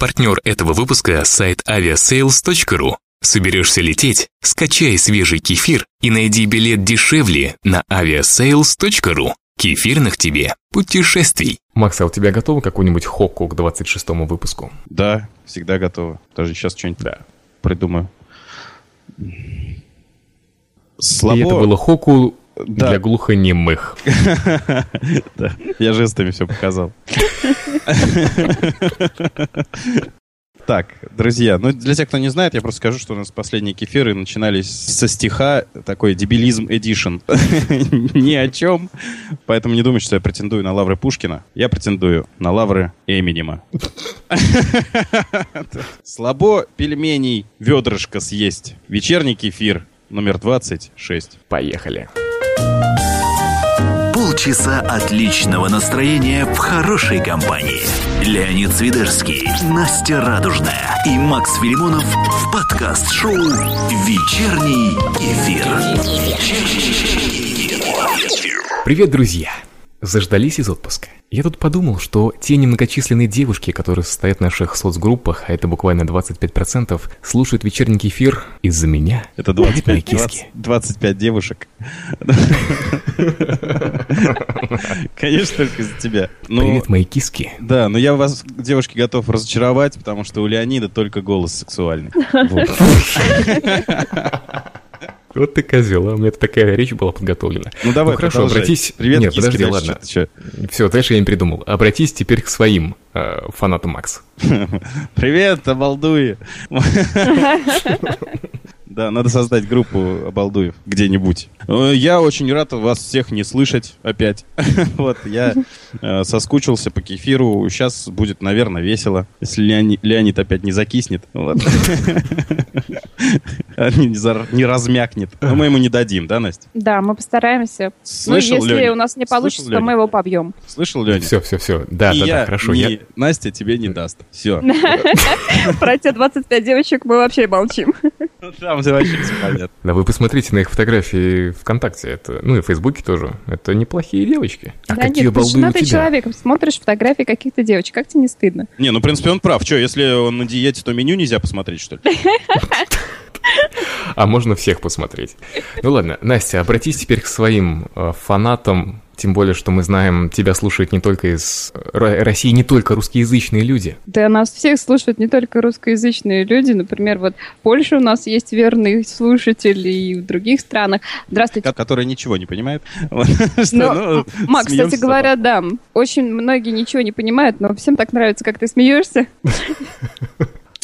Партнер этого выпуска – сайт aviasales.ru. Соберешься лететь? Скачай свежий кефир и найди билет дешевле на aviasales.ru. Кефирных тебе путешествий. Макс, а у тебя готово какой-нибудь хокку к 26-му выпуску? Да, всегда готово. Даже сейчас что-нибудь да. придумаю. Слабо... И это было хоку да. для глухонемых. Да, я жестами все показал. Так, друзья, ну для тех, кто не знает, я просто скажу, что у нас последние кефиры начинались со стиха, такой дебилизм эдишн. Ни о чем. Поэтому не думайте, что я претендую на лавры Пушкина. Я претендую на лавры Эминема. Слабо пельменей ведрышко съесть. Вечерний кефир номер 26. Поехали. Полчаса отличного настроения в хорошей компании. Леонид Свидерский, Настя Радужная и Макс Филимонов в подкаст-шоу «Вечерний эфир». Привет, друзья! Заждались из отпуска? Я тут подумал, что те немногочисленные девушки, которые состоят в наших соцгруппах, а это буквально 25%, слушают вечерний эфир из-за меня. Это 25, 20, 25 девушек. Конечно, только из-за тебя. Ну, Привет, мои киски. Да, но я вас, девушки, готов разочаровать, потому что у Леонида только голос сексуальный. Вот ты козел, а у меня такая речь была подготовлена. Ну давай, ну, хорошо, продолжай. обратись. Привет, Нет, подожди, ладно. Что, Все, дальше я не придумал. Обратись теперь к своим э, фанатам Макс. Привет, обалдуи. Да, надо создать группу обалдуев где-нибудь. Э, я очень рад вас всех не слышать опять. вот, я э, соскучился по кефиру. Сейчас будет, наверное, весело, если Леонид, опять не закиснет. Вот. не размякнет. Но мы ему не дадим, да, Настя? Да, мы постараемся. Слышал, ну, если Леонид? у нас не получится, Слышал, то мы его побьем. Слышал, Леонид? Все, все, все. Да, да, да, хорошо. Настя тебе не даст. Все. Про те 25 девочек мы вообще молчим. Там вообще понятно. Да вы посмотрите на их фотографии ВКонтакте, это, ну и в Фейсбуке тоже. Это неплохие девочки. А да какие нет, балды у тебя? человек, смотришь фотографии каких-то девочек, как тебе не стыдно? Не, ну в принципе он прав. Что, если он на диете, то меню нельзя посмотреть, что ли? А можно всех посмотреть. Ну ладно, Настя, обратись теперь к своим э, фанатам, тем более, что мы знаем, тебя слушают не только из России, не только русскоязычные люди. Да, нас всех слушают не только русскоязычные люди. Например, вот в Польше у нас есть верные слушатели и в других странах. Здравствуйте. Которые ничего не понимают. Ну, Макс, кстати говоря, да, очень многие ничего не понимают, но всем так нравится, как ты смеешься.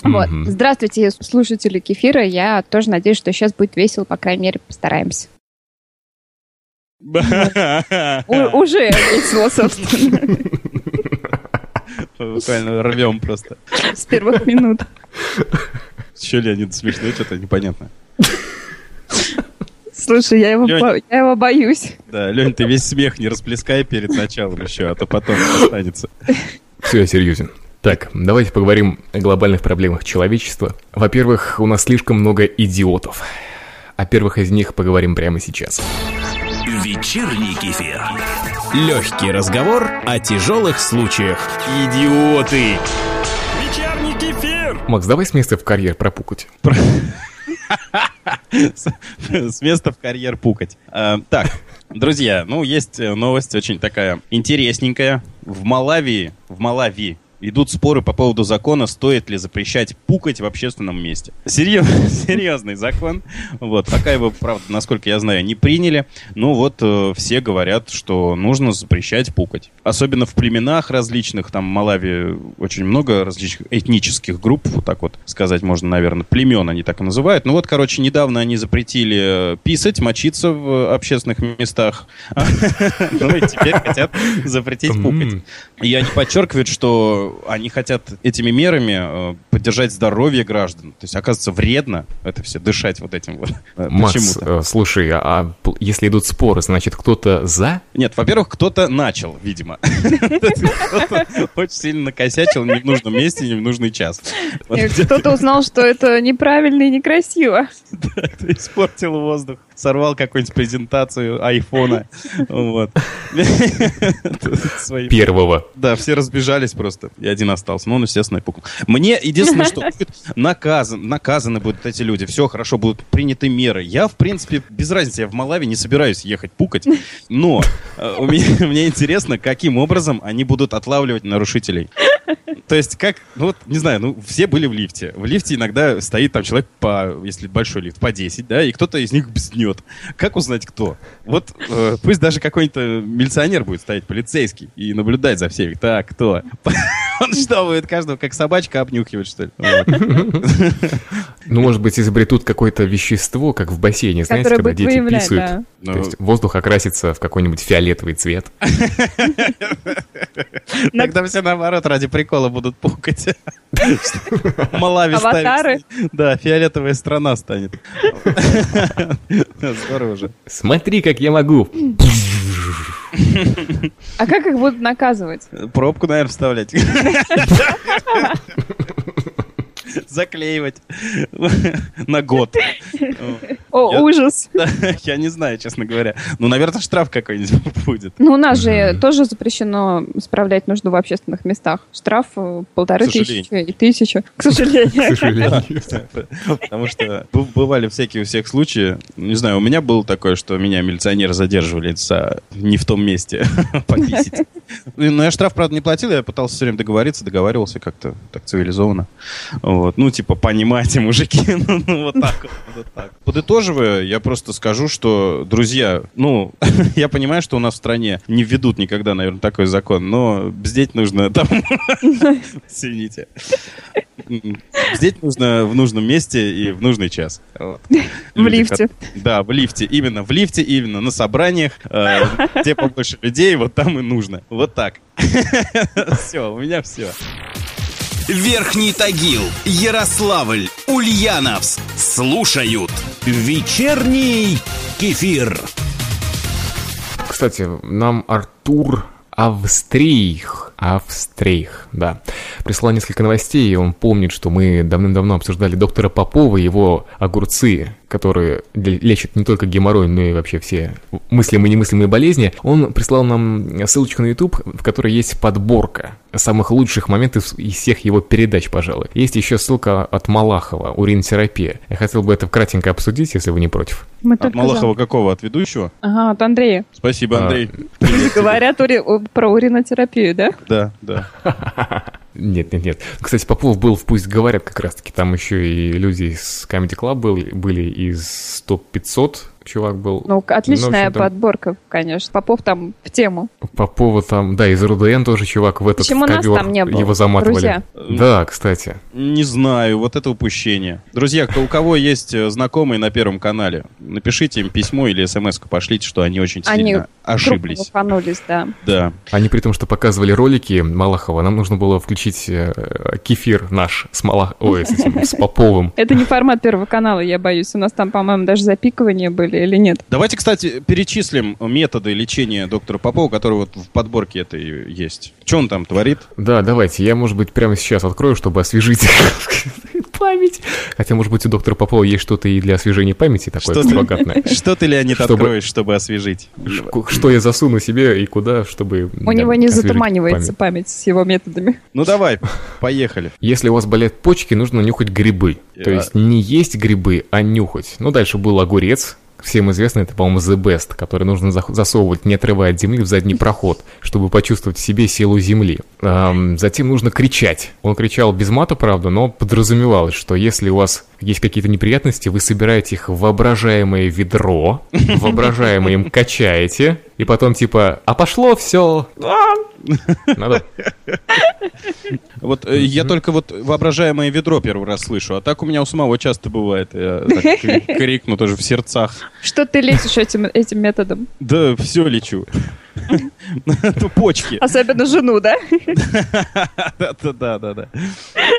Вот. Здравствуйте, слушатели Кефира. Я тоже надеюсь, что сейчас будет весело, по крайней мере, постараемся. Уже весело, собственно. Буквально рвем просто. С первых минут. Че, Леонид, смешно, что-то непонятно. Слушай, я его, Лень, бо... я его боюсь. Да, Лень, ты весь смех не расплескай перед началом еще, а то потом останется. Все, я серьезен. Так, давайте поговорим о глобальных проблемах человечества. Во-первых, у нас слишком много идиотов. О первых из них поговорим прямо сейчас. Вечерний кефир. Легкий разговор о тяжелых случаях. Идиоты! Вечерний кефир! Макс, давай с места в карьер пропукать. С места в карьер пукать. А, так, друзья, ну есть новость очень такая интересненькая. В Малавии, в Малавии идут споры по поводу закона, стоит ли запрещать пукать в общественном месте. Серьез, серьезный закон. Вот, пока его, правда, насколько я знаю, не приняли. Ну вот, э, все говорят, что нужно запрещать пукать. Особенно в племенах различных, там в Малави очень много различных этнических групп, вот так вот сказать можно, наверное, племен они так и называют. Ну вот, короче, недавно они запретили э, писать, мочиться в общественных местах. Ну и теперь хотят запретить пукать. И они подчеркивают, что они хотят этими мерами э, поддержать здоровье граждан. То есть, оказывается, вредно это все дышать вот этим вот. Э, Макс, э, слушай, а, если идут споры, значит, кто-то за? Нет, во-первых, кто-то начал, видимо. Кто-то очень сильно накосячил не в нужном месте, не в нужный час. Кто-то узнал, что это неправильно и некрасиво. Да, испортил воздух сорвал какую-нибудь презентацию айфона. Вот. Первого. Да, все разбежались просто. И один остался. Ну, он, естественно, и пукнул. Мне единственное, что наказан, наказаны будут эти люди. Все хорошо, будут приняты меры. Я, в принципе, без разницы, я в Малави не собираюсь ехать пукать. Но э, у меня, мне интересно, каким образом они будут отлавливать нарушителей. То есть, как, ну вот, не знаю, ну, все были в лифте. В лифте иногда стоит там человек по, если большой лифт, по 10, да, и кто-то из них бзнет. Как узнать, кто? Вот э, пусть даже какой-то милиционер будет стоять, полицейский, и наблюдать за всеми. Так, кто? Он что, будет каждого как собачка обнюхивать, что ли? Ну, может быть, изобретут какое-то вещество, как в бассейне, знаете, когда дети писают. То есть воздух окрасится в какой-нибудь фиолетовый цвет. Тогда все наоборот ради прикола будут пукать. Малави Аватары? Да, фиолетовая страна станет. Здорово же. Смотри, как я могу. А как их будут наказывать? Пробку, наверное, вставлять. заклеивать на год. О, я, ужас. Я не знаю, честно говоря. Ну, наверное, штраф какой-нибудь будет. Ну, у нас же тоже запрещено справлять нужду в общественных местах. Штраф э, полторы тысячи и тысяча, к сожалению. К сожалению. Потому что бывали всякие у всех случаи. Не знаю, у меня было такое, что меня милиционеры задерживали за не в том месте пописить. Но я штраф, правда, не платил, я пытался все время договориться, договаривался как-то так цивилизованно. Вот. Ну, типа, понимаете, мужики, ну, ну, вот так вот, вот так. Подытоживая, я просто скажу, что, друзья, ну, я понимаю, что у нас в стране не введут никогда, наверное, такой закон, но бздеть нужно там, извините. Бздеть нужно в нужном месте и в нужный час. Вот. В лифте. Да, в лифте. Именно в лифте, именно на собраниях, э, где побольше людей, вот там и нужно. Вот так. Все, у меня все. Верхний Тагил, Ярославль, Ульяновск. Слушают вечерний кефир. Кстати, нам Артур Австрийх, Австрейх, да, прислал несколько новостей, и он помнит, что мы давным-давно обсуждали доктора Попова и его огурцы, которые лечат не только геморрой, но и вообще все мыслимые и немыслимые болезни, он прислал нам ссылочку на YouTube, в которой есть подборка самых лучших моментов из всех его передач, пожалуй. Есть еще ссылка от Малахова, уринотерапия. Я хотел бы это кратенько обсудить, если вы не против. Мы от Малахова за. какого? От ведущего? Ага, от Андрея. Спасибо, Андрей. Говорят про уринотерапию, да? Да, да. Нет, нет, нет. Кстати, Попов был в «Пусть говорят» как раз-таки. Там еще и люди из Comedy Club были, были из топ-500 чувак был. Ну, отличная ну, подборка, конечно. Попов там в тему. Попова там, да, из РУДН тоже чувак в этот Почему в ковер, нас там не было? Его заматывали. Друзья. Да, кстати. Не знаю, вот это упущение. Друзья, у кого есть э, знакомые на Первом канале, напишите им письмо или смс пошлите, что они очень они сильно ошиблись. Они да. Да. Они при том, что показывали ролики Малахова, нам нужно было включить э, кефир наш с Малах... Ой, с, этим, с Поповым. Это не формат Первого канала, я боюсь. У нас там, по-моему, даже запикивания были или, или нет. Давайте, кстати, перечислим методы лечения доктора Попова, которые вот в подборке этой есть. Что он там творит? Да, давайте. Я, может быть, прямо сейчас открою, чтобы освежить память. Хотя, может быть, у доктора Попова есть что-то и для освежения памяти такое что богатное. Что ты, Леонид, чтобы... откроешь, чтобы освежить? Что я засуну себе и куда, чтобы У него не затуманивается память с его методами. Ну давай, поехали. Если у вас болят почки, нужно нюхать грибы. То есть не есть грибы, а нюхать. Ну, дальше был огурец, всем известно, это, по-моему, The Best, который нужно засовывать, не отрывая от земли, в задний проход, чтобы почувствовать в себе силу земли. Эм, затем нужно кричать. Он кричал без мата, правда, но подразумевалось, что если у вас есть какие-то неприятности, вы собираете их в воображаемое ведро, воображаемое им качаете, и потом типа, а пошло все. Надо. Вот э, я только вот воображаемое ведро первый раз слышу, а так у меня у самого часто бывает. Я так крикну тоже в сердцах. Что ты лечишь этим, этим методом? Да, все лечу. Почки. Особенно жену, да? Да, да, да.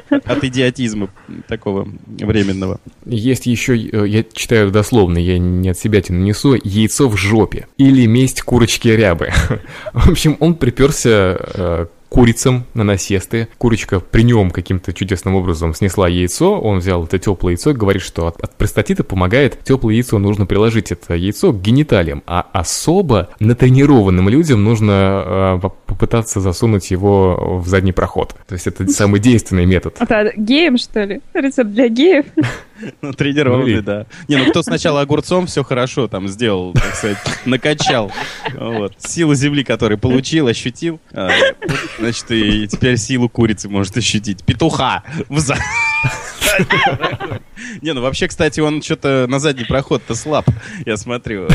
От идиотизма такого временного. Есть еще, э, я читаю дословно, я не от себя тяну несу, яйцо в жопе. Или месть курочки рябы. В общем, он приперся э, курицам на насесты. Курочка при нем каким-то чудесным образом снесла яйцо, он взял это теплое яйцо и говорит, что от, от простатита помогает теплое яйцо, нужно приложить это яйцо к гениталиям, а особо натренированным людям нужно э, попытаться засунуть его в задний проход. То есть это самый действенный метод. Это геем, что ли? Рецепт для геев? Ну, тренированный, да. Не, ну кто сначала огурцом все хорошо там сделал, так сказать, накачал. Вот. Силу земли, который получил, ощутил. Значит, и теперь силу курицы может ощутить. Петуха. Не, ну вообще, кстати, он что-то на задний проход-то слаб, я смотрю.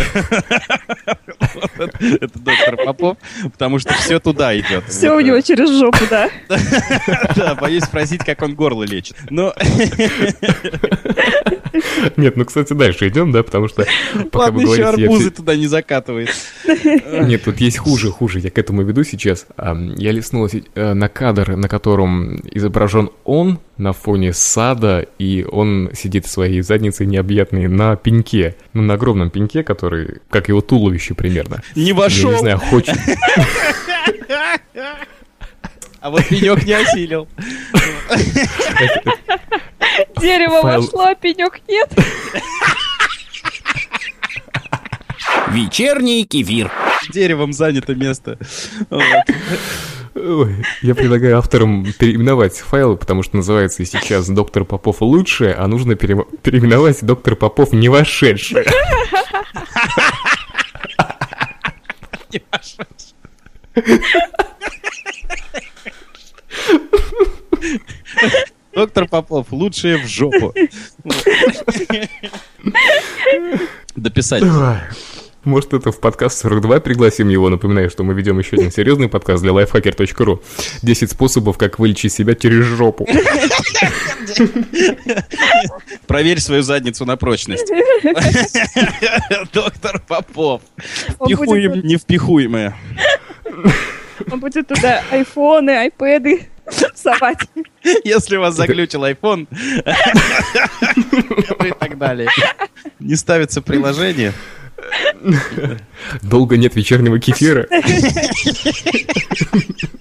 Это доктор Попов, потому что все туда идет. Все у него через жопу, да. Да, боюсь спросить, как он горло лечит. Но... Нет, ну, кстати, дальше идем, да, потому что... Пока Ладно, еще арбузы туда не закатывает. Нет, тут есть хуже, хуже, я к этому веду сейчас. Я листнул э, на кадр, на котором изображен он на фоне сада, и он сидит своей задницей необъятной на пеньке. Ну, на огромном пеньке, который, как его туловище примерно. Не вошел! Я не знаю, хочет... А вот пенек не осилил. Дерево вошло, а пенек нет. Вечерний кефир. Деревом занято место. Ой, я предлагаю авторам переименовать файл, потому что называется сейчас «Доктор Попов лучшее», а нужно пере... переименовать «Доктор Попов не вошедший». Не вошедший. Доктор Попов, лучшее в жопу. Дописать. Может, это в подкаст 42 пригласим его. Напоминаю, что мы ведем еще один серьезный подкаст для lifehacker.ru. 10 способов, как вылечить себя через жопу. Проверь свою задницу на прочность. Доктор Попов. Впихуем невпихуемое. Он будет туда айфоны, айпэды совать. Если вас заглючил iPhone и так далее. Не ставится приложение. Долго нет вечернего кефира.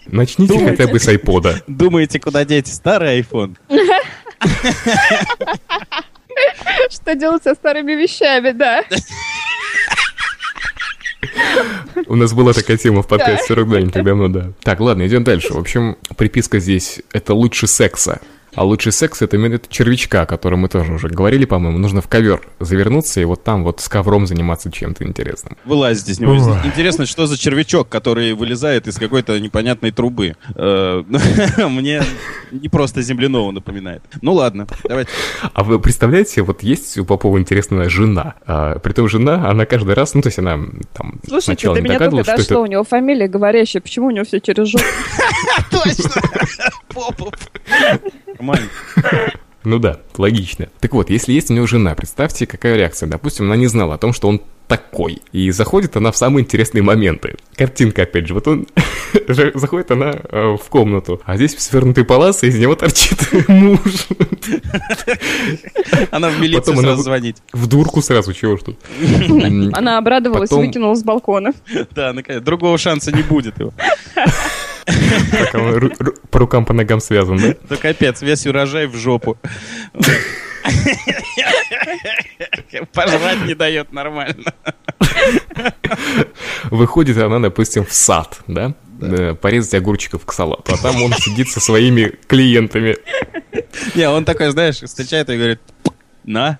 Начните Думаете? хотя бы с айпода. Думаете, куда деть старый iPhone? Что делать со старыми вещами, да? У нас была такая тема в подкасте 42 не так давно, да. Так, ладно, идем дальше. В общем, приписка здесь — это лучше секса. А лучший секс это метод червячка, о котором мы тоже уже говорили, по-моему. Нужно в ковер завернуться и вот там вот с ковром заниматься чем-то интересным. Вылазить из него. Ой. Интересно, что за червячок, который вылезает из какой-то непонятной трубы. Э, мне не просто земляного напоминает. Ну ладно, давайте. А вы представляете, вот есть у Попова интересная жена. А, притом жена, она каждый раз, ну то есть она там Слушайте, до меня только дошло, у него фамилия говорящая, почему у него все через жопу? Точно! Попов. Нормально. Ну да, логично. Так вот, если есть у него жена, представьте, какая реакция. Допустим, она не знала о том, что он такой. И заходит она в самые интересные моменты. Картинка, опять же, вот он... заходит она э, в комнату, а здесь свернутый палас, и из него торчит муж. Она в милицию Потом сразу звонить. В дурку сразу, чего ж тут. Она обрадовалась, Потом... выкинула с балкона. Да, наконец, другого шанса не будет его. По рукам, по ногам связан, да? Да капец, весь урожай в жопу. Пожрать не дает нормально. Выходит она, допустим, в сад, да? да. порезать огурчиков к салату, а там он сидит со своими клиентами. Не, он такой, знаешь, встречает и говорит, на.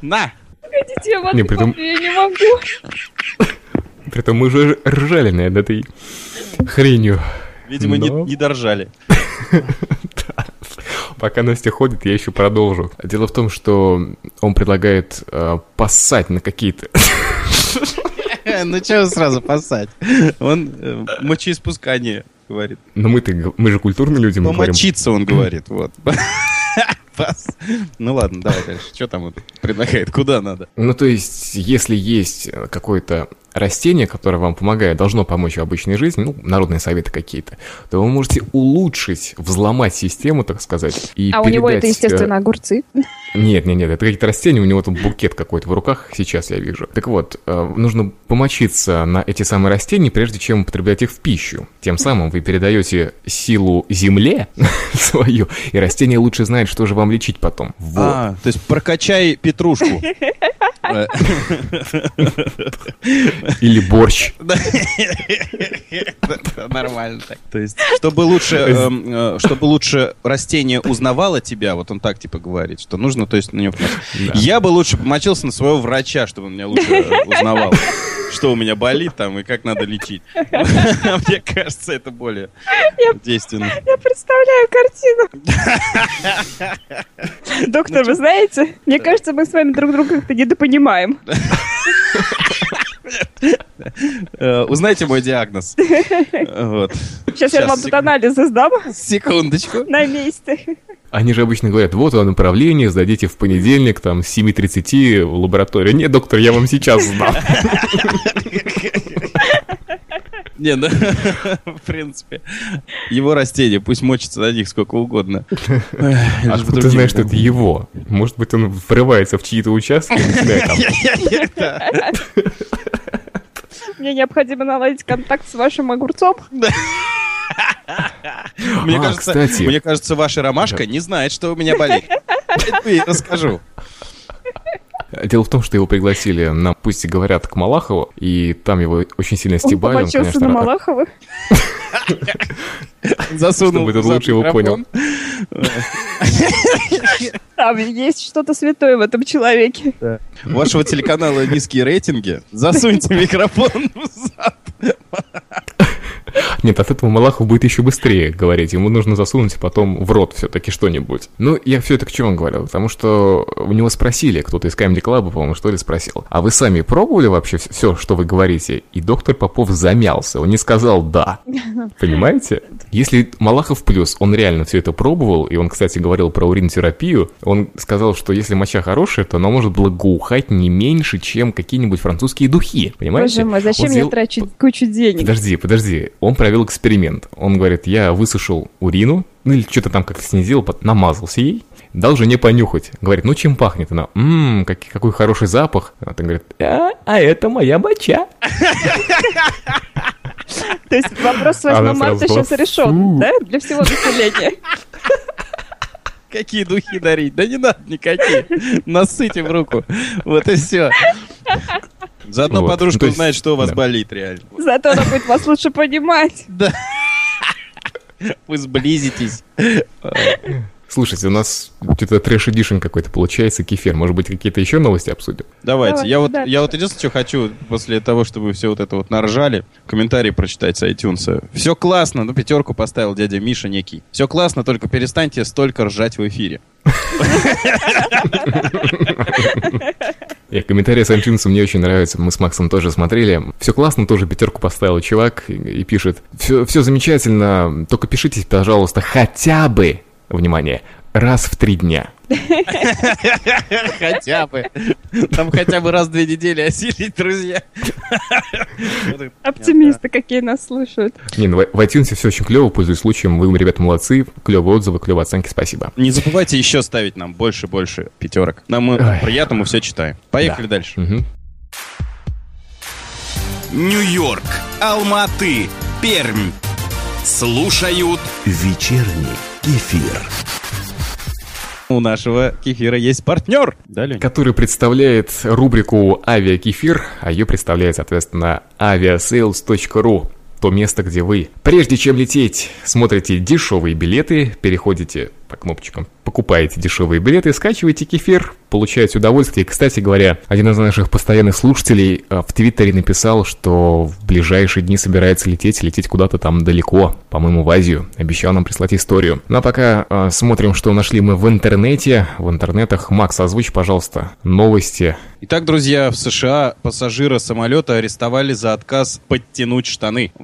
На. Погодите, я не, притом... я не могу. Притом мы уже ржали над этой хренью. Видимо, Но... не, не доржали. Пока Настя ходит, я еще продолжу. Дело в том, что он предлагает э, поссать на какие-то... Ну чего сразу поссать? Он э, мочеиспускание говорит. Но мы-то, мы же культурные люди, мы Помочиться он говорит, вот. Ну ладно, давай дальше. Что там предлагает? Куда надо? Ну, то есть, если есть какой-то растение, которое вам помогает, должно помочь в обычной жизни, ну, народные советы какие-то, то вы можете улучшить, взломать систему, так сказать, и А передать... у него это, естественно, э, огурцы? Нет, нет, нет, это какие-то растения, у него тут букет какой-то в руках, сейчас я вижу. Так вот, э, нужно помочиться на эти самые растения, прежде чем употреблять их в пищу. Тем самым вы передаете силу земле свою, и растение лучше знает, что же вам лечить потом. Вот. А, то есть прокачай петрушку. Или борщ. Нормально так. То есть, чтобы лучше, эм, э, чтобы лучше растение узнавало тебя, вот он так типа говорит, что нужно, то есть на него Я бы лучше помочился на своего врача, чтобы он меня лучше узнавал что у меня болит там и как надо лечить. Мне кажется, это более действенно. Я представляю картину. Доктор, вы знаете, мне кажется, мы с вами друг друга как-то недопонимаем. Э, узнайте мой диагноз. Вот. Сейчас, я вам тут анализы сдам. Секундочку. На месте. Они же обычно говорят, вот вам направление, сдадите в понедельник, там, с 7.30 в лабораторию. Нет, доктор, я вам сейчас сдам. Не, ну, в принципе, его растения, пусть мочится на них сколько угодно. А откуда ты знаешь, что это его? Может быть, он врывается в чьи-то участки и начинает там... Мне необходимо наладить контакт с вашим огурцом. Мне, а, кажется, мне кажется, ваша ромашка не знает, что у меня болит. Я расскажу. Дело в том, что его пригласили на «Пусть говорят» к Малахову, и там его очень сильно стебали. Он, он конечно, на Малахова? Засунул. Чтобы ты лучше его понял. Там есть что-то святое в этом человеке. У вашего телеканала низкие рейтинги. Засуньте микрофон в зад. Нет, от этого Малахов будет еще быстрее говорить. Ему нужно засунуть потом в рот все-таки что-нибудь. Ну, я все это к чему говорил? Потому что у него спросили, кто-то из Comedy Club, по-моему, что ли, спросил. А вы сами пробовали вообще все, что вы говорите? И доктор Попов замялся. Он не сказал «да». Понимаете? Если Малахов плюс, он реально все это пробовал, и он, кстати, говорил про уринотерапию, он сказал, что если моча хорошая, то она может благоухать не меньше, чем какие-нибудь французские духи. Понимаете? Боже мой, зачем он я трачу кучу денег? Подожди, подожди. Он провел эксперимент. Он говорит, я высушил урину, ну или что-то там как-то снизил, намазался ей, дал жене понюхать. Говорит, ну чем пахнет? Она, ммм, как, какой хороший запах. А ты говорит, а, а это моя моча. То есть вопрос 8 марта сейчас решен, да? Для всего населения. Какие духи дарить? Да не надо никакие. Насыте в руку. Вот и все. Заодно вот. подружка ну, узнает, что у вас да. болит реально. Зато она будет вас лучше понимать. Да. Вы сблизитесь. Слушайте, у нас что-то трэш эдишн какой-то получается, кефир. Может быть, какие-то еще новости обсудим? Давайте. Давай, я, вот, я вот единственное, что хочу после того, чтобы все вот это вот наржали, комментарии прочитать с iTunes. Все классно, ну пятерку поставил дядя Миша некий. Все классно, только перестаньте столько ржать в эфире. И комментарии с iTunes мне очень нравятся. Мы с Максом тоже смотрели. Все классно, тоже пятерку поставил чувак и, и пишет. Все, все замечательно, только пишите, пожалуйста, хотя бы внимание, раз в три дня. Хотя бы. Там хотя бы раз в две недели осилить, друзья. Оптимисты какие нас слушают. Не, ну в iTunes все очень клево, пользуюсь случаем. Вы, ребята, молодцы. Клевые отзывы, клевые оценки, спасибо. Не забывайте еще ставить нам больше-больше пятерок. Нам приятно, мы все читаем. Поехали дальше. Нью-Йорк, Алматы, Пермь. Слушают вечерний кефир. У нашего кефира есть партнер, Далее. который представляет рубрику «Авиакефир», а ее представляет, соответственно, aviasales.ru то место, где вы, прежде чем лететь, смотрите дешевые билеты, переходите по кнопочкам, покупаете дешевые билеты, скачиваете кефир, получаете удовольствие. Кстати говоря, один из наших постоянных слушателей э, в Твиттере написал, что в ближайшие дни собирается лететь, лететь куда-то там далеко, по-моему, в Азию. Обещал нам прислать историю. Ну а пока э, смотрим, что нашли мы в интернете. В интернетах. Макс, озвучь, пожалуйста, новости. Итак, друзья, в США пассажира самолета арестовали за отказ подтянуть штаны.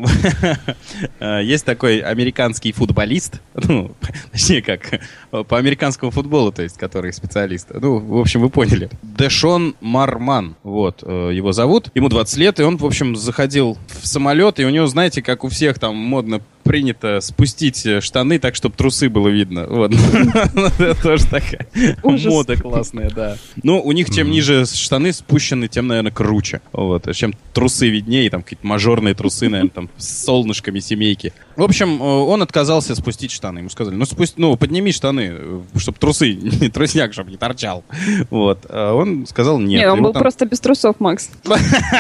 Э, есть такой американский футболист, ну, точнее как, по американскому футболу, то есть, который специалист. Ну, в общем, вы поняли. Дэшон Марман, вот, э, его зовут. Ему 20 лет, и он, в общем, заходил в самолет, и у него, знаете, как у всех там модно принято спустить э, штаны так, чтобы трусы было видно. Вот. Это тоже такая мода классная, да. Ну, у них чем ниже штаны спущены, тем, наверное, круче. Вот. Чем трусы виднее, там какие-то мажорные трусы, наверное, там с солнышками семейки. В общем, э, он отказался спустить штаны. Ему сказали, ну, спусти, ну, подними штаны, э, чтобы трусы, не трусняк, чтобы не торчал. Вот. А он сказал нет. Не, он был просто без трусов, Макс.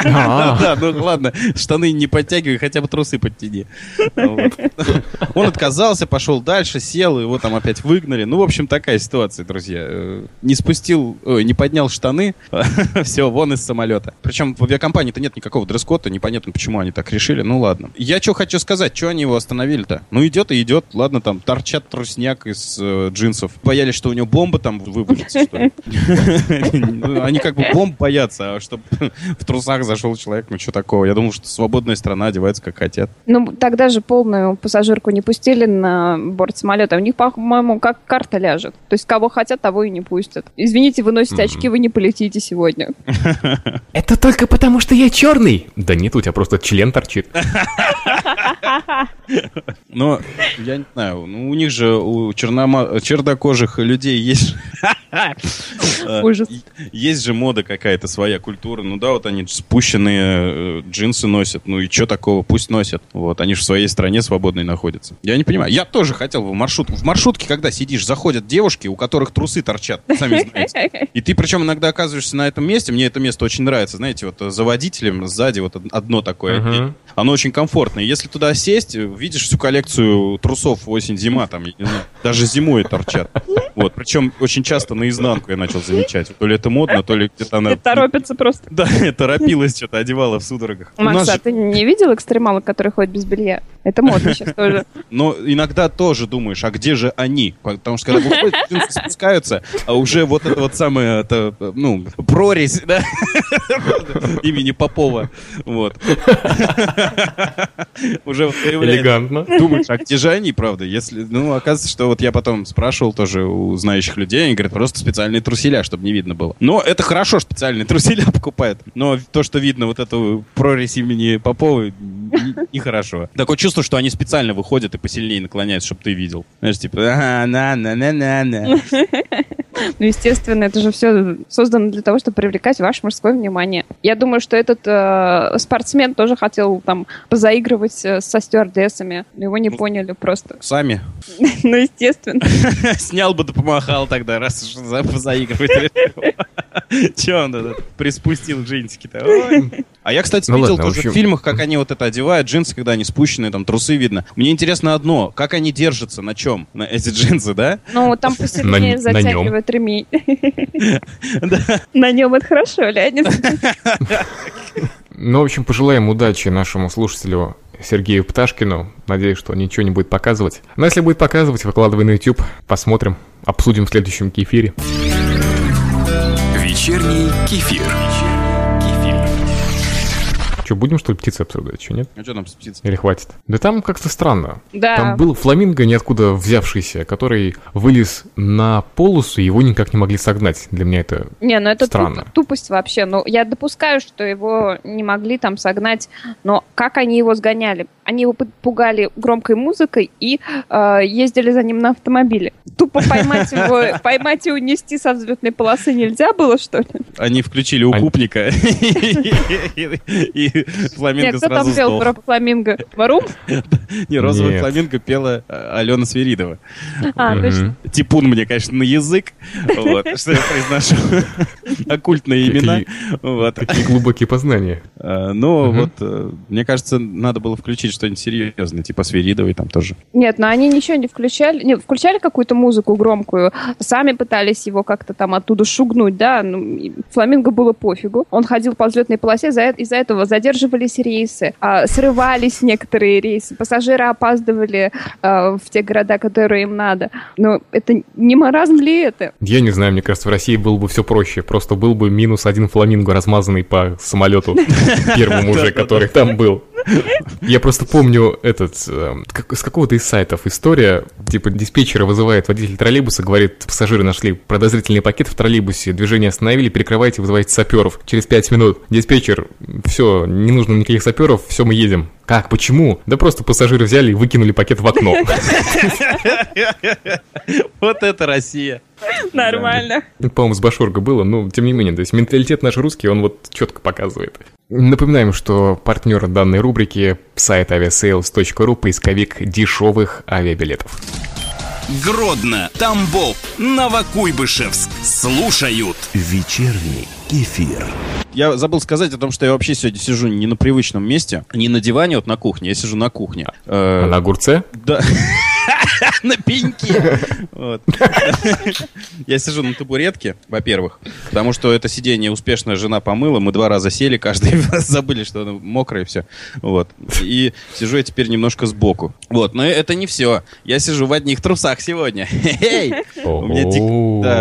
Да, ну ладно, штаны не подтягивай, хотя бы трусы подтяни. Он отказался, пошел дальше, сел, его там опять выгнали. Ну, в общем, такая ситуация, друзья. Э, не спустил, не поднял штаны, все, вон из самолета. Причем в авиакомпании-то нет никакого дресс-кода, непонятно, почему они так решили. Ну, ладно. Я что хочу сказать, что они его остановили-то? Ну, идет и идет. Ладно, там торчат трусняк из э, джинсов. Боялись, что у него бомба там выбудется, что они как бы бомб боятся, а чтобы в трусах зашел человек, ну, что такого? Я думал, что свободная страна одевается, как хотят. Ну, тогда же полную пассажирку не пустили на борт самолета. У них, по-моему, как карта ляжет. То есть, кого хотят, того и не пустят. Извините, вы носите очки, вы не полетите сегодня. Это только потому, что я черный. Да нет, у тебя просто член торчит. Но, я не знаю, ну, у них же, у чернома... чернокожих людей есть... Ужас. Есть же мода какая-то, своя культура. Ну да, вот они спущенные э, джинсы носят. Ну и что такого? Пусть носят. Вот, они же в своей стране свободной находятся. Я не понимаю. Я тоже хотел в маршрутку. В маршрутке, когда сидишь, заходят девушки, у которых трусы торчат, сами знаете. И ты причем иногда оказываешься на этом месте. Мне это место очень нравится. Знаете, вот за водителем сзади вот одно такое. Оно очень комфортное. Если туда сесть, видишь всю коллекцию трусов осень-зима, там, даже зимой торчат. Вот, причем очень часто наизнанку я начал замечать. То ли это модно, то ли где-то она... Торопится просто. Да, торопилась, что-то одевала в судорогах. Макс, а ты не видел экстремала, который ходит без белья? Это модно сейчас тоже. Но иногда тоже думаешь, а где же они? Потому что когда выходят, спускаются, а уже вот это вот самое, это, ну, прорезь, да, имени Попова, вот. Уже Элегантно. Думаешь, а где же они, правда? Если, ну, оказывается, что вот я потом спрашивал тоже у знающих людей, они говорят, просто специальные труселя, чтобы не видно было. Но это хорошо, специальные труселя покупают. Но то, что видно вот эту прорезь имени Попова, нехорошо. Такое чувство, что они специально выходят и посильнее наклоняются, чтобы ты видел. Знаешь, типа, на, на, на, на, на. Ну, естественно, это же все создано для того, чтобы привлекать ваше мужское внимание. Я думаю, что этот э, спортсмен тоже хотел там позаигрывать э, со стюардессами. Его не ну, поняли просто. Сами? Ну, естественно. Снял бы да помахал тогда, раз уж позаигрывать. Че он этот приспустил джинсики-то? А я, кстати, ну, видел ладно, тоже в, общем... в фильмах, как они вот это одевают, джинсы, когда они спущены, там трусы видно. Мне интересно одно, как они держатся, на чем? На эти джинсы, да? Ну, там посильнее затягивают ремень. На нем это хорошо, Леонид. Ну, в общем, пожелаем удачи нашему слушателю Сергею Пташкину. Надеюсь, что ничего не будет показывать. Но если будет показывать, выкладывай на YouTube. Посмотрим, обсудим в следующем кефире. Вечерний кефир. Что, будем, что ли, птицы обсуждать? Что, нет? А что там с птицей? Или хватит? Да там как-то странно. Да. Там был фламинго, ниоткуда взявшийся, который вылез на полосу, и его никак не могли согнать. Для меня это Не, ну это странно. Туп, тупость вообще. Ну, я допускаю, что его не могли там согнать, но как они его сгоняли? Они его пугали громкой музыкой и э, ездили за ним на автомобиле. Тупо поймать его, поймать и унести со взлетной полосы нельзя было, что ли? Они включили укупника и фламинго кто там пел про фламинго? Варум? Не, розовый фламинго пела э, Алена Свиридова. А, точно. Типун мне, конечно, на язык, вот, что я произношу оккультные имена. Какие глубокие познания. А, но вот, э, мне кажется, надо было включить что-нибудь серьезное, типа Свиридовой там тоже. Нет, но они ничего не включали. Не, включали какую-то музыку громкую, сами пытались его как-то там оттуда шугнуть, да, ну, Фламинго было пофигу. Он ходил по взлетной полосе, из-за этого задерживались рейсы, а, срывались некоторые рейсы, пассажиры опаздывали а, в те города, которые им надо. Но это не маразм ли это? Я не знаю, мне кажется, в России было бы все проще. Просто был бы минус один фламинго, размазанный по самолету первому уже, который там был. Я просто помню этот, э, с какого-то из сайтов история, типа диспетчера вызывает водитель троллейбуса, говорит, пассажиры нашли подозрительный пакет в троллейбусе, движение остановили, перекрывайте, вызывайте саперов. Через пять минут диспетчер, все, не нужно никаких саперов, все, мы едем. Как? Почему? Да просто пассажиры взяли и выкинули пакет в окно. Вот это Россия. Нормально. По-моему, с Башорга было, но тем не менее, то есть менталитет наш русский, он вот четко показывает. Напоминаем, что партнер данной рубрики – сайт aviasales.ru, поисковик дешевых авиабилетов. Гродно, Тамбов, Новокуйбышевск. Слушают вечерний кефир. Я забыл сказать о том, что я вообще сегодня сижу не на привычном месте, не на диване, вот на кухне, я сижу на кухне. А на огурце? Да. на пеньке. Я сижу на табуретке, во-первых, потому что это сиденье успешно жена помыла, мы два раза сели, каждый раз забыли, что оно мокрое и все. Вот. И сижу я теперь немножко сбоку. Вот, но это не все. Я сижу в одних трусах сегодня.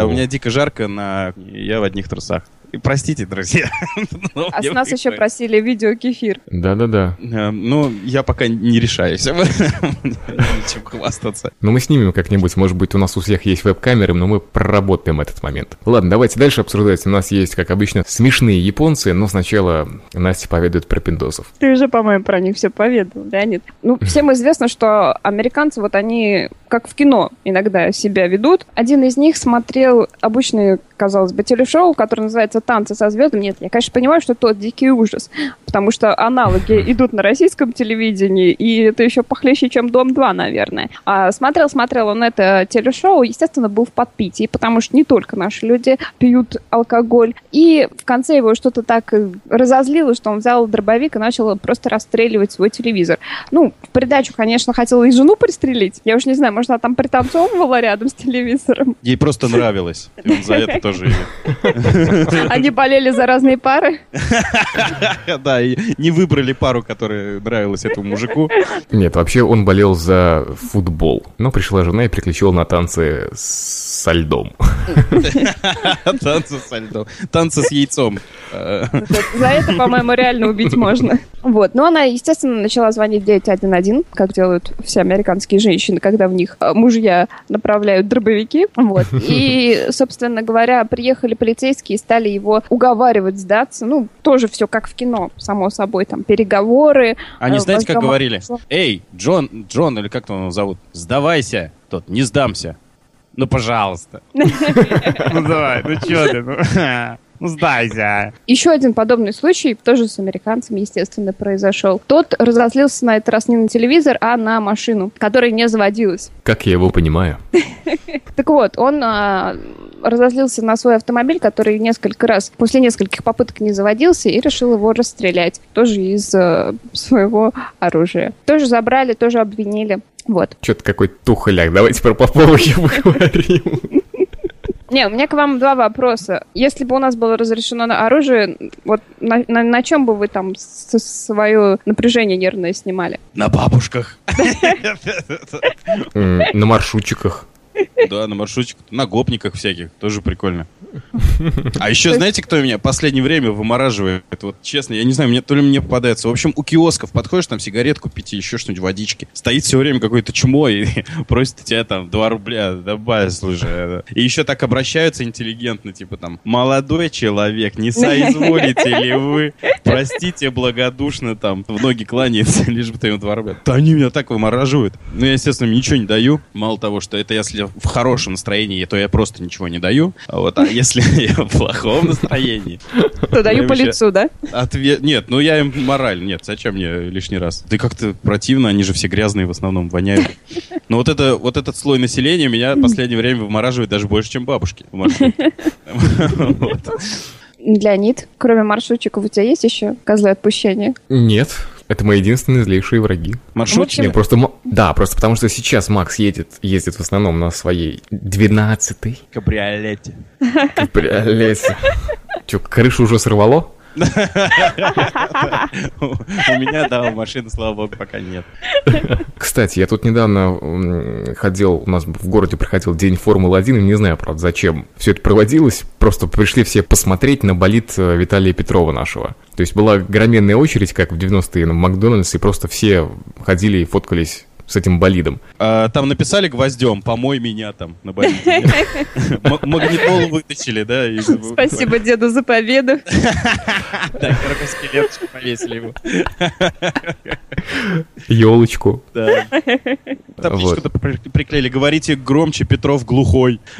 У меня дико жарко, на я в одних трусах. Простите, друзья. А с нас еще просили видео кефир. Да-да-да. Э, ну, я пока не решаюсь ничем хвастаться. Ну, мы снимем как-нибудь. Может быть, у нас у всех есть веб-камеры, но мы проработаем этот момент. Ладно, давайте дальше обсуждать. У нас есть, как обычно, смешные японцы, но сначала Настя поведает про пиндосов. Ты уже, по-моему, про них все поведал, да, нет? Ну, всем известно, что американцы, вот они как в кино иногда себя ведут. Один из них смотрел обычный, казалось бы, телешоу, которое называется «Танцы со звездами». Нет, я, конечно, понимаю, что тот дикий ужас, потому что аналоги идут на российском телевидении, и это еще похлеще, чем «Дом-2», наверное. А смотрел, смотрел он это телешоу, естественно, был в подпитии, потому что не только наши люди пьют алкоголь. И в конце его что-то так разозлило, что он взял дробовик и начал просто расстреливать свой телевизор. Ну, в придачу, конечно, хотел и жену пристрелить. Я уж не знаю, может, она там пританцовывала рядом с телевизором. Ей просто нравилось. За это тоже Они болели за разные пары? Да, и не выбрали пару, которая нравилась этому мужику. Нет, вообще он болел за футбол. Но пришла жена и приключила на танцы со льдом. Танцы со льдом. Танцы с яйцом. За это, по-моему, реально убить можно. Вот. Но она, естественно, начала звонить 911, как делают все американские женщины, когда в них э, мужья направляют дробовики. Вот. И, собственно говоря, приехали полицейские и стали его уговаривать сдаться. Ну, тоже все как в кино, само собой, там переговоры. Они, э, знаете, как говорили? Эй, Джон, Джон, или как его зовут? Сдавайся. Тот, не сдамся. Ну, пожалуйста. Ну, давай, ну что ты. Ну, сдайся. Еще один подобный случай, тоже с американцами, естественно, произошел. Тот разозлился на этот раз не на телевизор, а на машину, которая не заводилась. Как я его понимаю. Так вот, он а, разозлился на свой автомобиль, который несколько раз, после нескольких попыток не заводился, и решил его расстрелять. Тоже из э, своего оружия. Тоже забрали, тоже обвинили. Вот. Что-то какой тухляк. Давайте про Попова поговорим. Не, у меня к вам два вопроса. Если бы у нас было разрешено на оружие, вот на, на, на чем бы вы там свое напряжение нервное снимали? На бабушках. На маршрутчиках. Да, на маршрутчиках, на гопниках всяких, тоже прикольно. А еще знаете, кто меня в последнее время вымораживает? Вот честно, я не знаю, мне то ли мне попадается. В общем, у киосков подходишь, там сигаретку пить и еще что-нибудь, водички. Стоит все время какой-то чмо и просит тебя там 2 рубля добавить, слушай. И еще так обращаются интеллигентно, типа там, молодой человек, не соизволите ли вы? Простите благодушно там, в ноги кланяется, лишь бы ты ему 2 рубля. Да они меня так вымораживают. Ну, я, естественно, ничего не даю. Мало того, что это если в хорошем настроении, то я просто ничего не даю. А вот, а если я в плохом настроении... То даю по лицу, да? Ответ... Нет, ну я им мораль. Нет, зачем мне лишний раз? Да как-то противно, они же все грязные в основном, воняют. Но вот, это, вот этот слой населения меня в последнее время вымораживает даже больше, чем бабушки Леонид, кроме маршрутчиков, у тебя есть еще козлы отпущения? Нет, это мои единственные злейшие враги. Маршрутчики? Нет, просто... Да, просто потому что сейчас Макс едет, ездит в основном на своей 12-й. Кабриолете. Кабриолете. Че, крышу уже сорвало? У меня, да, машины, слава богу, пока нет. Кстати, я тут недавно ходил, у нас в городе проходил день Формулы-1, и не знаю, правда, зачем все это проводилось. Просто пришли все посмотреть на болит э, Виталия Петрова нашего. То есть была громенная очередь, как в 90-е на Макдональдс, и просто все ходили и фоткались с этим болидом. А, там написали гвоздем, помой меня там на болиде. Магнитолу вытащили, да? Спасибо деду за победу. Да, скелеточку повесили его. Елочку. Да. Табличку приклеили. Говорите громче, Петров глухой.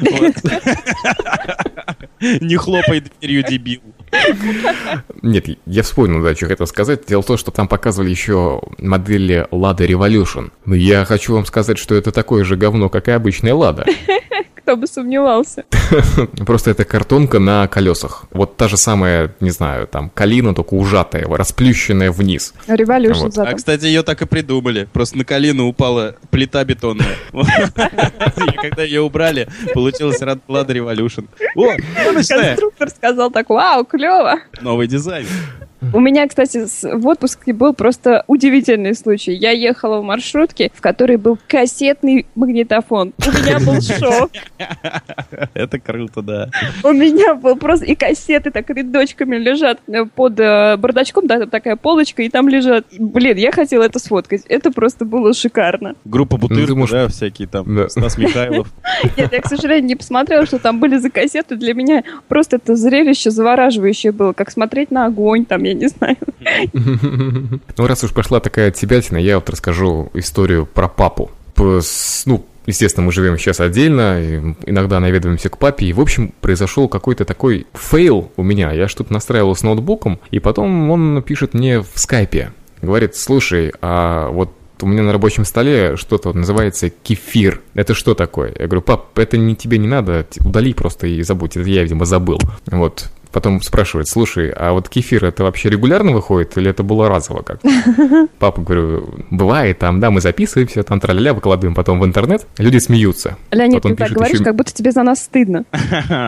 Не хлопай дверью, дебил. Нет, я вспомнил, да, что хотел сказать. Дело в том, что там показывали еще модели Lada Revolution. Но я хочу вам сказать, что это такое же говно, как и обычная Lada. Кто бы сомневался. Просто это картонка на колесах. Вот та же самая, не знаю, там, калина, только ужатая, расплющенная вниз. Революшн вот. А, кстати, ее так и придумали. Просто на калину упала плита бетонная. Когда ее убрали, получилась Lada Revolution. О, Конструктор сказал так, вау, клево. Новый дизайн. У меня, кстати, в отпуске был просто удивительный случай. Я ехала в маршрутке, в которой был кассетный магнитофон. У меня был шок. Это круто, да. У меня был просто... И кассеты так рядочками лежат под э, бардачком, да, там такая полочка, и там лежат... Блин, я хотела это сфоткать. Это просто было шикарно. Группа Бутырка, ну, да, всякие там, да. Стас Михайлов. Нет, я, к сожалению, не посмотрела, что там были за кассеты. Для меня просто это зрелище завораживающее было, как смотреть на огонь, там, я не знаю. Ну, раз уж пошла такая отсебятина, я вот расскажу историю про папу. Ну, Естественно, мы живем сейчас отдельно, иногда наведываемся к папе, и, в общем, произошел какой-то такой fail у меня. Я что-то настраивал с ноутбуком, и потом он пишет мне в скайпе. Говорит, слушай, а вот у меня на рабочем столе что-то называется кефир. Это что такое? Я говорю, пап, это не тебе не надо, удали просто и забудь. Это я, видимо, забыл. Вот потом спрашивает, слушай, а вот кефир это вообще регулярно выходит или это было разово как? Папа, говорю, бывает, там, да, мы записываемся, там траля выкладываем потом в интернет, люди смеются. Леонид, потом ты так говоришь, еще... как будто тебе за нас стыдно.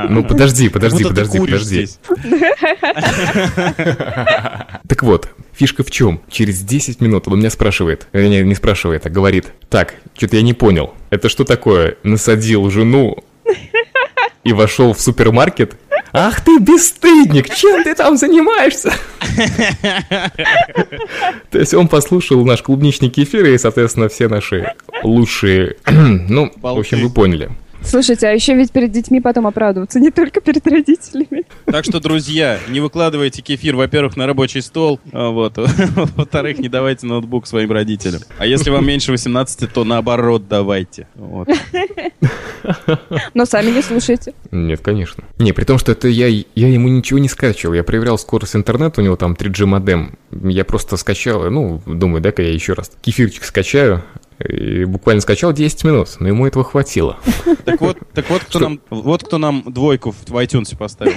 Ну, подожди, подожди, подожди, подожди. Так вот, Фишка в чем? Через 10 минут он меня спрашивает, не, не спрашивает, а говорит, так, что-то я не понял, это что такое? Насадил жену и вошел в супермаркет Ах ты бесстыдник, чем ты там занимаешься? То есть он послушал наш клубничный кефир и, соответственно, все наши лучшие... Ну, в общем, вы поняли. Слушайте, а еще ведь перед детьми потом оправдываться, не только перед родителями. Так что, друзья, не выкладывайте кефир, во-первых, на рабочий стол, а вот, во-вторых, не давайте ноутбук своим родителям. А если вам меньше 18, то наоборот давайте. Вот. Но сами не слушайте. Нет, конечно. Не, при том, что это я, я ему ничего не скачивал. Я проверял скорость интернета, у него там 3G модем. Я просто скачал, ну, думаю, дай-ка я еще раз кефирчик скачаю, и буквально скачал 10 минут, но ему этого хватило. Так вот, так вот кто нам, вот кто нам двойку в iTunes поставил.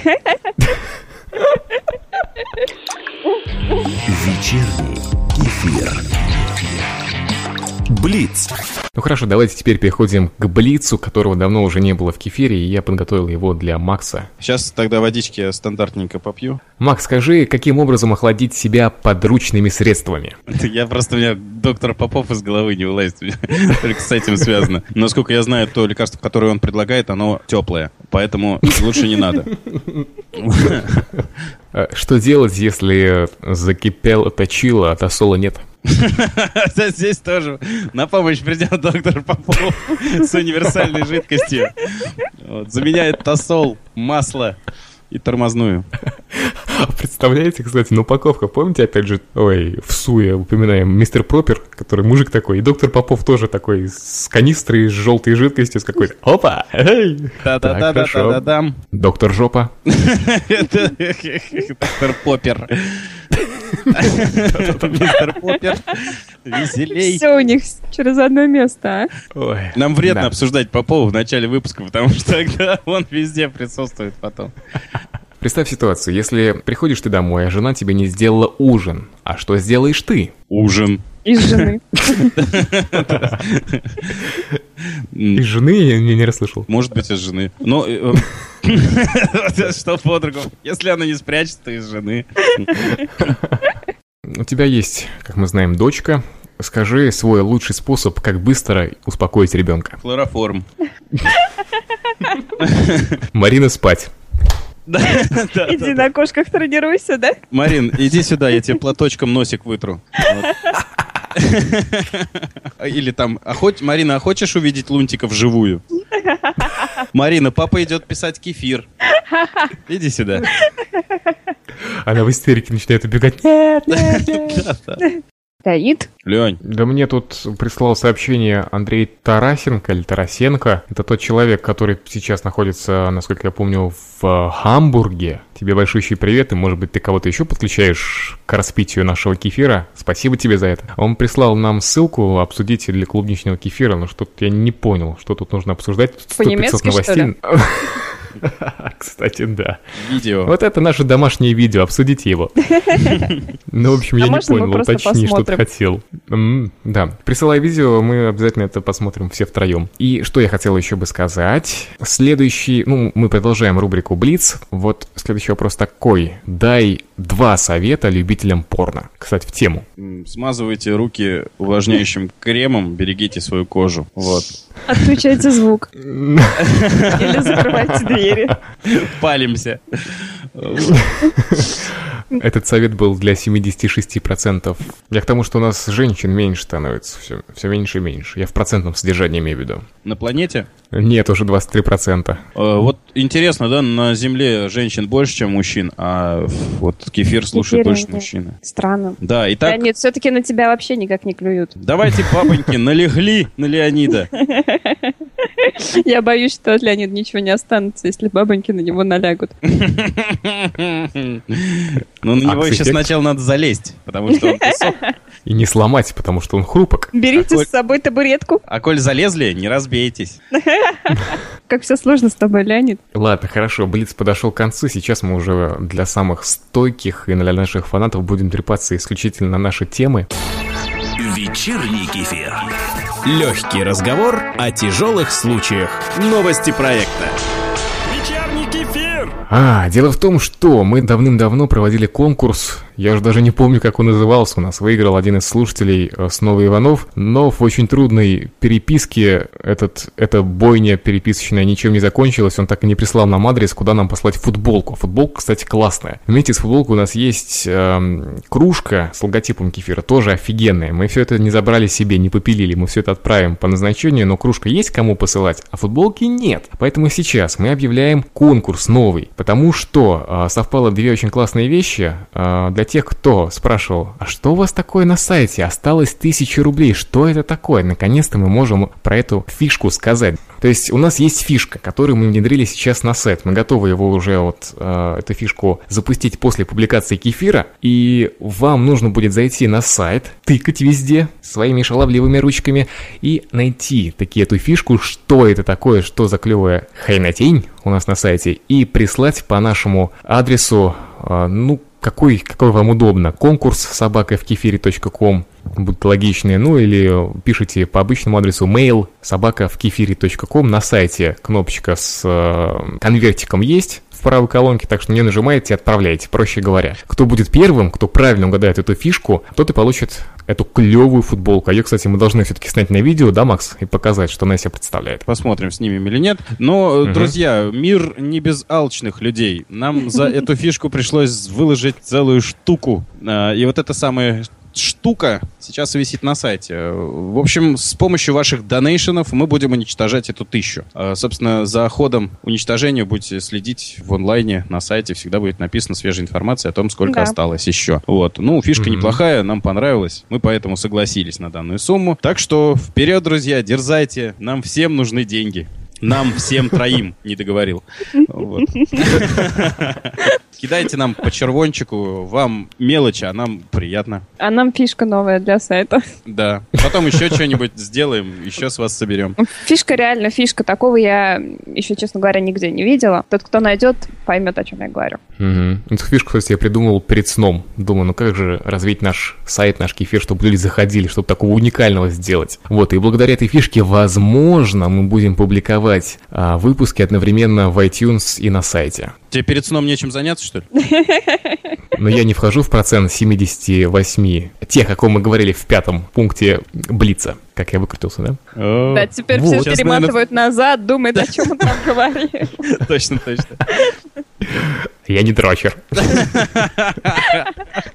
Вечерний кефир. Блиц. Ну хорошо, давайте теперь переходим к Блицу, которого давно уже не было в кефире, и я подготовил его для Макса. Сейчас тогда водички стандартненько попью. Макс, скажи, каким образом охладить себя подручными средствами? Я просто, у меня доктор Попов из головы не вылазит, только с этим связано. Насколько я знаю, то лекарство, которое он предлагает, оно теплое, поэтому лучше не надо. Что делать, если закипел точило, а тосола нет? Здесь тоже на помощь придет доктор Попов с универсальной жидкостью. Вот, заменяет тосол, масло и тормозную. Представляете, кстати, на упаковках, помните, опять же, ой, в Суе упоминаем мистер Пропер, который мужик такой, и доктор Попов тоже такой, с канистрой, с желтой жидкостью, с какой-то, опа, эй! Да-да-да-да-да-да. Доктор Жопа. Доктор Попер. Мистер Поппер, веселей. Все у них через одно место, а? Нам вредно обсуждать Попова в начале выпуска, потому что тогда он везде присутствует потом. Представь ситуацию, если приходишь ты домой, а жена тебе не сделала ужин, а что сделаешь ты? Ужин. Из жены. Из жены я не расслышал. Может быть, из жены. Но э, что по-другому? Если она не спрячется, то из жены. У тебя есть, как мы знаем, дочка. Скажи свой лучший способ, как быстро успокоить ребенка. Хлороформ. Марина спать. Иди на кошках тренируйся, да? Марин, иди сюда, я тебе платочком носик вытру. Или там, а хоть, Марина, а хочешь увидеть Лунтика вживую? Марина, папа идет писать кефир. Иди сюда. Она в истерике начинает убегать. Нет, нет, нет. Стоит. Лень. Да мне тут прислал сообщение Андрей Тарасенко или Тарасенко. Это тот человек, который сейчас находится, насколько я помню, в Хамбурге. Тебе большущий привет, и может быть ты кого-то еще подключаешь к распитию нашего кефира. Спасибо тебе за это. Он прислал нам ссылку обсудить для клубничного кефира, но что-то я не понял, что тут нужно обсуждать. По-немецки, что ли? Кстати, да. Видео. Вот это наше домашнее видео, обсудите его. Ну, в общем, я А не понял, уточни, что ты хотел. Да, присылай видео, мы обязательно это посмотрим все втроем. И что я хотел еще бы сказать. Следующий, ну, мы продолжаем рубрику Блиц. Вот следующий вопрос такой. Дай два совета любителям порно. Кстати, в тему. Смазывайте руки увлажняющим кремом, берегите свою кожу. Вот. Отключайте звук. Или закрывайте двери. Палимся. Этот совет был для 76%. Я к тому, что у нас женщин меньше становится. Все, все меньше и меньше. Я в процентном содержании имею в виду. На планете? Нет, уже 23%. Э, Вот интересно, да, на Земле женщин больше, чем мужчин, а вот кефир слушает больше да. мужчины. Странно. Да, Да итак, нет, все-таки на тебя вообще никак не клюют. давайте, папоньки, налегли на Леонида. Я боюсь, что от Леонида ничего не останется, если бабоньки на него налягут. Ну, на него еще сначала надо залезть, потому что он. И не сломать, потому что он хрупок. Берите Какой- с собой табуретку. А коль залезли, не разбейтесь. Как все сложно с тобой, Леонид. Ладно, хорошо, Блиц подошел к концу. Сейчас мы уже для самых стойких и для наших фанатов будем трепаться исключительно на наши темы. Вечерний кефир. Легкий разговор о тяжелых случаях. Новости проекта. Вечерний кефир. А, дело в том, что мы давным-давно проводили конкурс. Я уже даже не помню, как он назывался. У нас выиграл один из слушателей э, снова Иванов. Но в очень трудной переписке этот, эта бойня переписочная ничем не закончилась. Он так и не прислал нам адрес, куда нам послать футболку. Футболка, кстати, классная. Вместе с футболкой у нас есть эм, кружка с логотипом кефира, тоже офигенная. Мы все это не забрали себе, не попилили. Мы все это отправим по назначению, но кружка есть кому посылать, а футболки нет. Поэтому сейчас мы объявляем конкурс новый. Потому что э, совпало две очень классные вещи. Э, для тех, кто спрашивал, а что у вас такое на сайте? Осталось тысяча рублей. Что это такое? Наконец-то мы можем про эту фишку сказать. То есть у нас есть фишка, которую мы внедрили сейчас на сайт. Мы готовы его уже вот э, эту фишку запустить после публикации кефира. И вам нужно будет зайти на сайт, тыкать везде своими шаловливыми ручками и найти таки эту фишку, что это такое, что за клевая хренотень у нас на сайте, и прислать по нашему адресу, э, ну, какой, какой вам удобно. Конкурс собакой в кефире.ком будут логичные, ну или пишите по обычному адресу mail собака в кефире.ком на сайте кнопочка с э, конвертиком есть в правой колонке, так что не нажимаете и отправляете, проще говоря. Кто будет первым, кто правильно угадает эту фишку, тот и получит эту клевую футболку. А ее, кстати, мы должны все-таки снять на видео, да, Макс, и показать, что она из себя представляет. Посмотрим, снимем или нет. Но, э, друзья, мир не без алчных людей. Нам за эту фишку пришлось выложить целую штуку. А, И вот эта самая штука сейчас висит на сайте. В общем, с помощью ваших донейшенов мы будем уничтожать эту тысячу. А, Собственно, за ходом уничтожения будете следить в онлайне на сайте. Всегда будет написана свежая информация о том, сколько Да. осталось еще. Вот. Ну, фишка неплохая, нам понравилась. Мы поэтому согласились на данную сумму. Так что вперед, друзья, дерзайте. Нам всем нужны деньги. Нам всем троим, не договорил. Вот. Кидайте нам по червончику, вам мелочи, а нам приятно. А нам фишка новая для сайта. Да. Потом еще что-нибудь сделаем, еще с вас соберем. Фишка реально фишка. Такого я еще, честно говоря, нигде не видела. Тот, кто найдет, поймет, о чем я говорю. Угу. Эту фишку, кстати, я придумал перед сном. Думаю, ну как же развить наш сайт, наш кефир, чтобы люди заходили, чтобы такого уникального сделать. Вот, и благодаря этой фишке, возможно, мы будем публиковать а, выпуски одновременно в iTunes и на сайте. Тебе перед сном нечем заняться, что ли? Но я не вхожу в процент 78 тех, о ком мы говорили в пятом пункте Блица. Как я выкрутился, да? Да, теперь все перематывают назад, думают, о чем он там говорил. Точно, точно. Я не дрочер.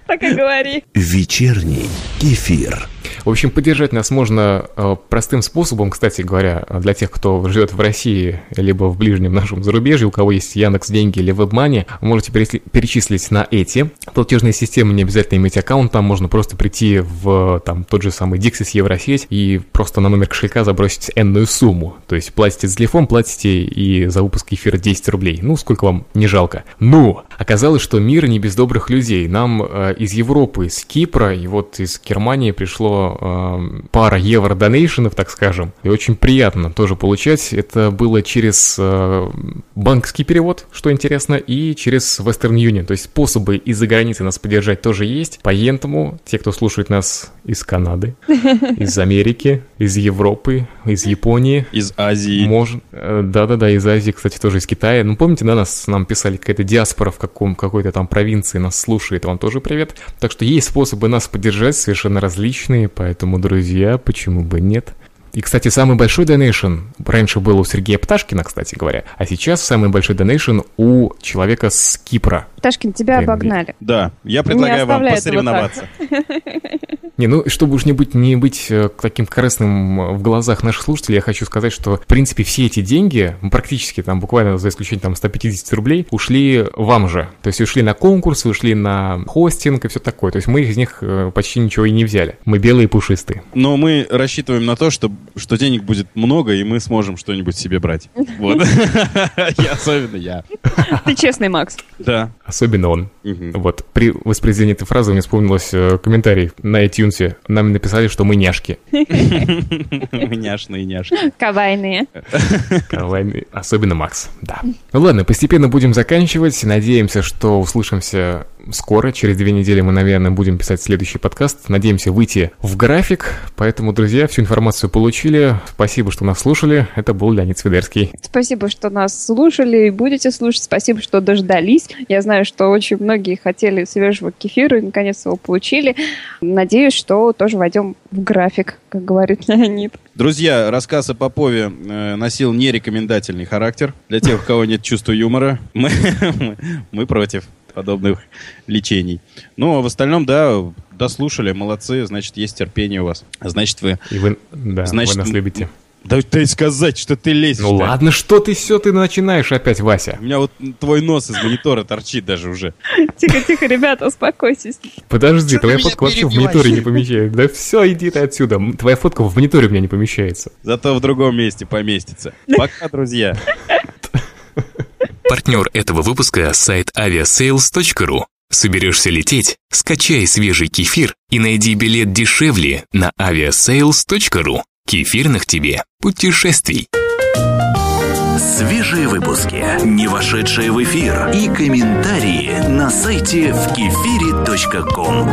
Так и говори. Вечерний кефир. В общем, поддержать нас можно э, простым способом, кстати говоря, для тех, кто живет в России, либо в ближнем нашем зарубежье, у кого есть Яндекс деньги или WebMoney, можете перечислить на эти платежные системы, не обязательно иметь аккаунт, там можно просто прийти в там, тот же самый Dixis Евросеть и просто на номер кошелька забросить энную сумму. То есть платите за телефон, платите и за выпуск эфира 10 рублей. Ну, сколько вам не жалко. Ну, оказалось, что мир не без добрых людей. Нам э, из Европы, из Кипра и вот из Германии пришло э, пара евро донейшенов, так скажем, и очень приятно тоже получать. Это было через э, банковский перевод, что интересно, и через Western Union. То есть способы из-за границы нас поддержать тоже есть. Поэтому те, кто слушает нас из Канады, из Америки, из Европы, из Японии. Из Азии. Можно, э, да-да-да, из Азии, кстати, тоже из Китая. Ну, помните, да, нас, нам писали какая-то диаспора в каком, какой-то там провинции нас слушает, вам тоже привет. Так что есть способы нас поддержать совершенно различные, Поэтому, друзья, почему бы нет? И, кстати, самый большой донейшн раньше был у Сергея Пташкина, кстати говоря, а сейчас самый большой донейшн у человека с Кипра. Пташкин, тебя обогнали. Да, я предлагаю вам посоревноваться. Не, ну, чтобы уж не быть, не быть э, таким корыстным в глазах наших слушателей, я хочу сказать, что, в принципе, все эти деньги, практически там буквально за исключением там 150 рублей, ушли вам же. То есть ушли на конкурсы, ушли на хостинг и все такое. То есть мы из них э, почти ничего и не взяли. Мы белые и пушистые. Но мы рассчитываем на то, что, что денег будет много, и мы сможем что-нибудь себе брать. Вот. Я особенно я. Ты честный, Макс. Да. Особенно он. Вот. При воспроизведении этой фразы мне вспомнилось э, комментарий на iTunes iTunes нам написали, что мы няшки. Мы няшные няшки. Кавайные. Кавайные. Особенно Макс, да. Ну ладно, постепенно будем заканчивать. Надеемся, что услышимся скоро, через две недели мы, наверное, будем писать следующий подкаст. Надеемся выйти в график. Поэтому, друзья, всю информацию получили. Спасибо, что нас слушали. Это был Леонид Свидерский. Спасибо, что нас слушали и будете слушать. Спасибо, что дождались. Я знаю, что очень многие хотели свежего кефира и наконец его получили. Надеюсь, что тоже войдем в график, как говорит Леонид. Друзья, рассказ о Попове э, носил нерекомендательный характер. Для тех, у кого нет чувства юмора, мы, мы против подобных лечений. Ну, а в остальном, да, дослушали, молодцы, значит, есть терпение у вас. Значит, вы... И вы, да, значит, вы нас любите. Да ты сказать, что ты лезешь. Ну ладно, что ты все, ты начинаешь опять, Вася. У меня вот твой нос из монитора торчит даже уже. Тихо-тихо, ребята, успокойтесь. Подожди, твоя фотка вообще в мониторе не помещается. Да все, иди ты отсюда. Твоя фотка в мониторе у меня не помещается. Зато в другом месте поместится. Пока, друзья. Партнер этого выпуска – сайт aviasales.ru. Соберешься лететь? Скачай свежий кефир и найди билет дешевле на aviasales.ru. Кефирных тебе путешествий. Свежие выпуски, не вошедшие в эфир и комментарии на сайте в кефире.ком.